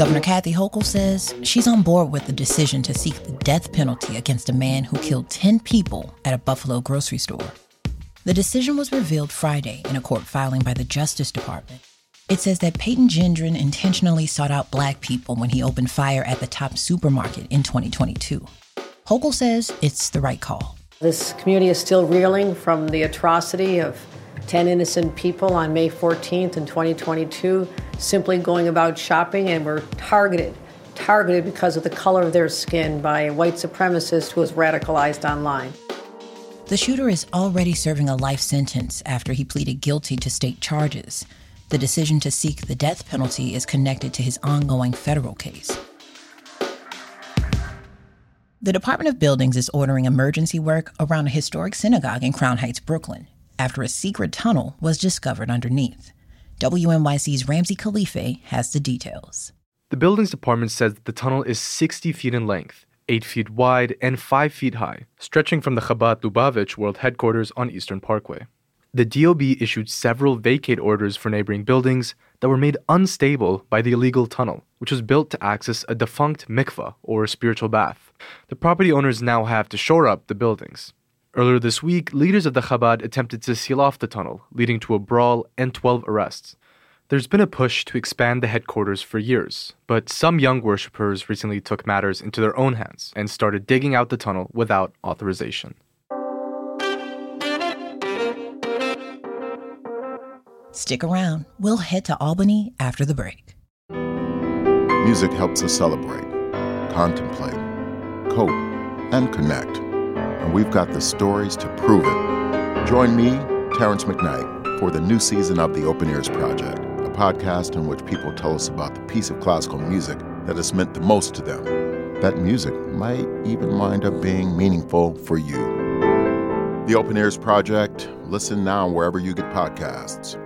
Governor Kathy Hochul says she's on board with the decision to seek the death penalty against a man who killed 10 people at a Buffalo grocery store. The decision was revealed Friday in a court filing by the Justice Department. It says that Peyton Gendron intentionally sought out black people when he opened fire at the Tops supermarket in 2022. Hochul says it's the right call. This community is still reeling from the atrocity of 10 innocent people on May 14th in 2022 simply going about shopping and were targeted, targeted because of the color of their skin by a white supremacist who was radicalized online. The shooter is already serving a life sentence after he pleaded guilty to state charges. The decision to seek the death penalty is connected to his ongoing federal case. The Department of Buildings is ordering emergency work around a historic synagogue in Crown Heights, Brooklyn, after a secret tunnel was discovered underneath. WNYC's Ramsey Khalifeh has the details. The buildings department says the tunnel is 60 feet in length, 8 feet wide, and 5 feet high, stretching from the Chabad Lubavitch World Headquarters on Eastern Parkway. The DOB issued several vacate orders for neighboring buildings that were made unstable by the illegal tunnel, which was built to access a defunct mikvah, or spiritual bath. The property owners now have to shore up the buildings. Earlier this week, leaders of the Chabad attempted to seal off the tunnel, leading to a brawl and 12 arrests. There's been a push to expand the headquarters for years, but some young worshippers recently took matters into their own hands and started digging out the tunnel without authorization. Stick around. We'll head to Albany after the break. Music helps us celebrate, contemplate, cope, and connect and we've got the stories to prove it. Join me, Terrence McKnight, for the new season of the Open Ears Project, a podcast in which people tell us about the piece of classical music that has meant the most to them. That music might even wind up being meaningful for you. The Open Ears Project, listen now wherever you get podcasts.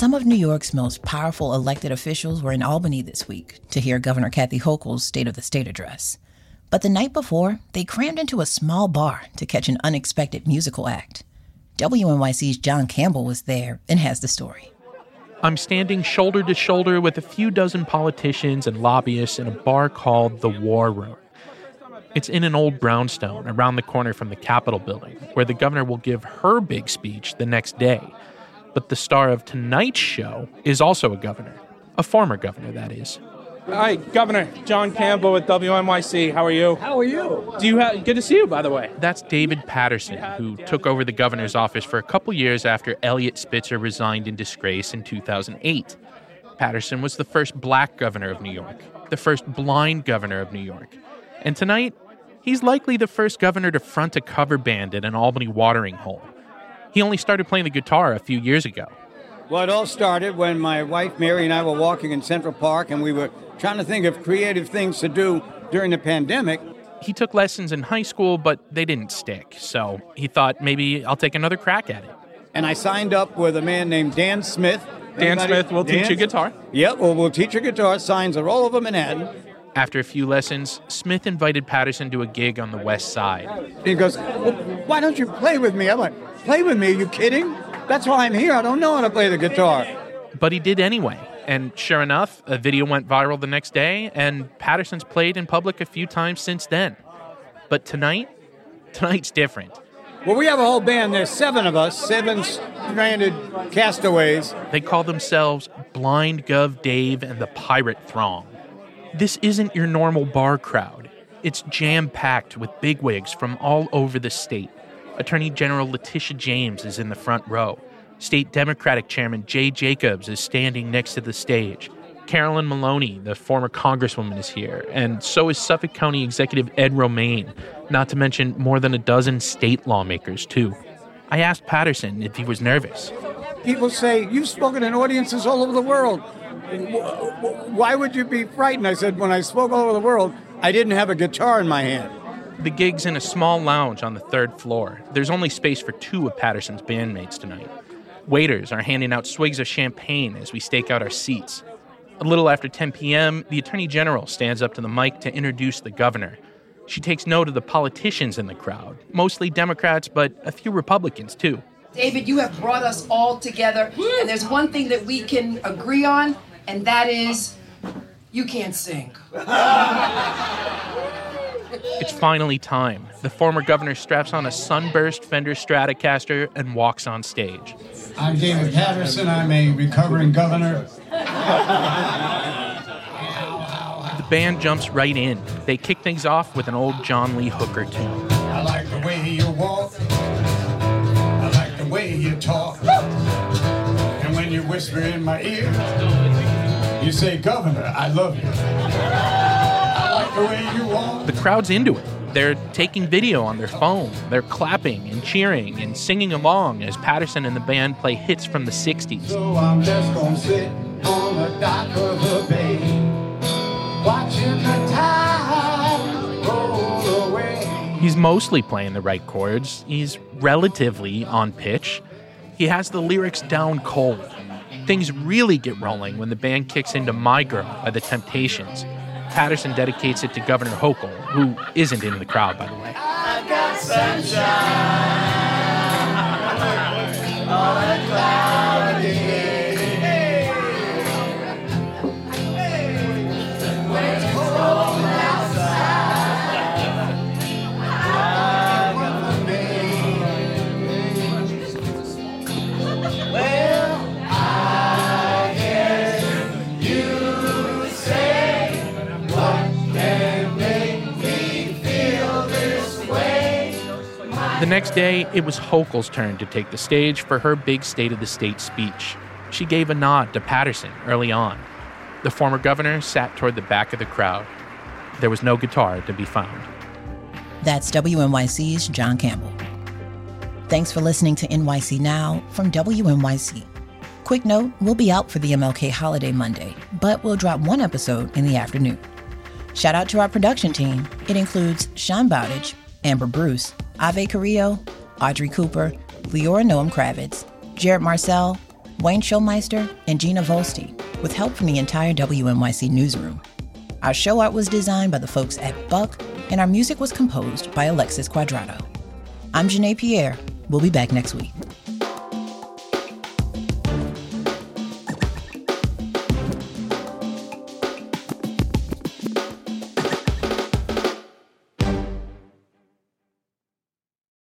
Some of New York's most powerful elected officials were in Albany this week to hear Governor Kathy Hochul's State of the State address. But the night before, they crammed into a small bar to catch an unexpected musical act. WNYC's Jon Campbell was there and has the story. I'm standing shoulder to shoulder with a few dozen politicians and lobbyists in a bar called the War Room. It's in an old brownstone around the corner from the Capitol building, where the governor will give her big speech the next day but the star of tonight's show is also a governor, a former governor, that is. Hi, Governor Jon Campbell with WNYC. How are you? How are you? Do you have good to see you, by the way? That's David Paterson, who took over the governor's office for a couple years after Eliot Spitzer resigned in disgrace in 2008. Paterson was the first black governor of New York, the first blind governor of New York. And tonight, he's likely the first governor to front a cover band at an Albany watering hole. He only started playing the guitar a few years ago. Well, it all started when my wife Mary and I were walking in Central Park and we were trying to think of creative things to do during the pandemic. He took lessons in high school, but they didn't stick. So he thought maybe I'll take another crack at it. And I signed up with a man named Dan Smith. Dan Anybody? Smith will Dan? teach you guitar. Yep, well, we'll teach you guitar. Signs are all over Manhattan. After a few lessons, Smith invited Paterson to a gig on the West Side. He goes, well, Why don't you play with me? I'm like, Play with me? Are you kidding? That's why I'm here. I don't know how to play the guitar. But he did anyway. And sure enough, a video went viral the next day, and Paterson's played in public a few times since then. But tonight, tonight's different. Well, we have a whole band. There's seven of us, seven stranded castaways. They call themselves Blind Gov Dave and the Pirate Throng. This isn't your normal bar crowd. It's jam packed with bigwigs from all over the state. Attorney General Letitia James is in the front row. State Democratic Chairman Jay Jacobs is standing next to the stage. Carolyn Maloney, the former congresswoman, is here, and so is Suffolk County Executive Ed Romaine, not to mention more than a dozen state lawmakers, too. I asked Paterson if he was nervous. People say, You've spoken in audiences all over the world. Why would you be frightened? I said, When I spoke all over the world, I didn't have a guitar in my hand. The gig's in a small lounge on the third floor. There's only space for two of Paterson's bandmates tonight. Waiters are handing out swigs of champagne as we stake out our seats. A little after 10 p.m., the Attorney General stands up to the mic to introduce the governor. She takes note of the politicians in the crowd, mostly Democrats, but a few Republicans too. David, you have brought us all together, and there's one thing that we can agree on, and that is you can't sing. It's finally time. The former governor straps on a sunburst Fender Stratocaster and walks on stage. I'm David Paterson. I'm a recovering governor. The band jumps right in. They kick things off with an old John Lee Hooker tune. I like the way you walk. I like the way you talk. And when you whisper in my ear, you say, Governor, I love you. I like the way you walk. The crowd's into it. They're taking video on their phone. They're clapping and cheering and singing along as Paterson and the band play hits from the 60s. So I'm just gonna sit on the dock of the bay, watching the tide roll away. He's mostly playing the right chords. He's relatively on pitch. He has the lyrics down cold. Things really get rolling when the band kicks into My Girl by the Temptations. Paterson dedicates it to Governor Hochul, who isn't in the crowd, by the way. The next day, it was Hochul's turn to take the stage for her big State of the State speech. She gave a nod to Paterson early on. The former governor sat toward the back of the crowd. There was no guitar to be found. That's WNYC's Jon Campbell. Thanks for listening to NYC Now from WNYC. Quick note we'll be out for the MLK holiday Monday, but we'll drop one episode in the afternoon. Shout out to our production team. It includes Sean Bowditch, Amber Bruce, Ave Carrillo, Audrey Cooper, Leora Noam Kravitz, Jared Marcel, Wayne Showmeister, and Gina Volstein, with help from the entire WNYC newsroom. Our show art was designed by the folks at Buck, and our music was composed by Alexis Quadrato. I'm Janae Pierre. We'll be back next week.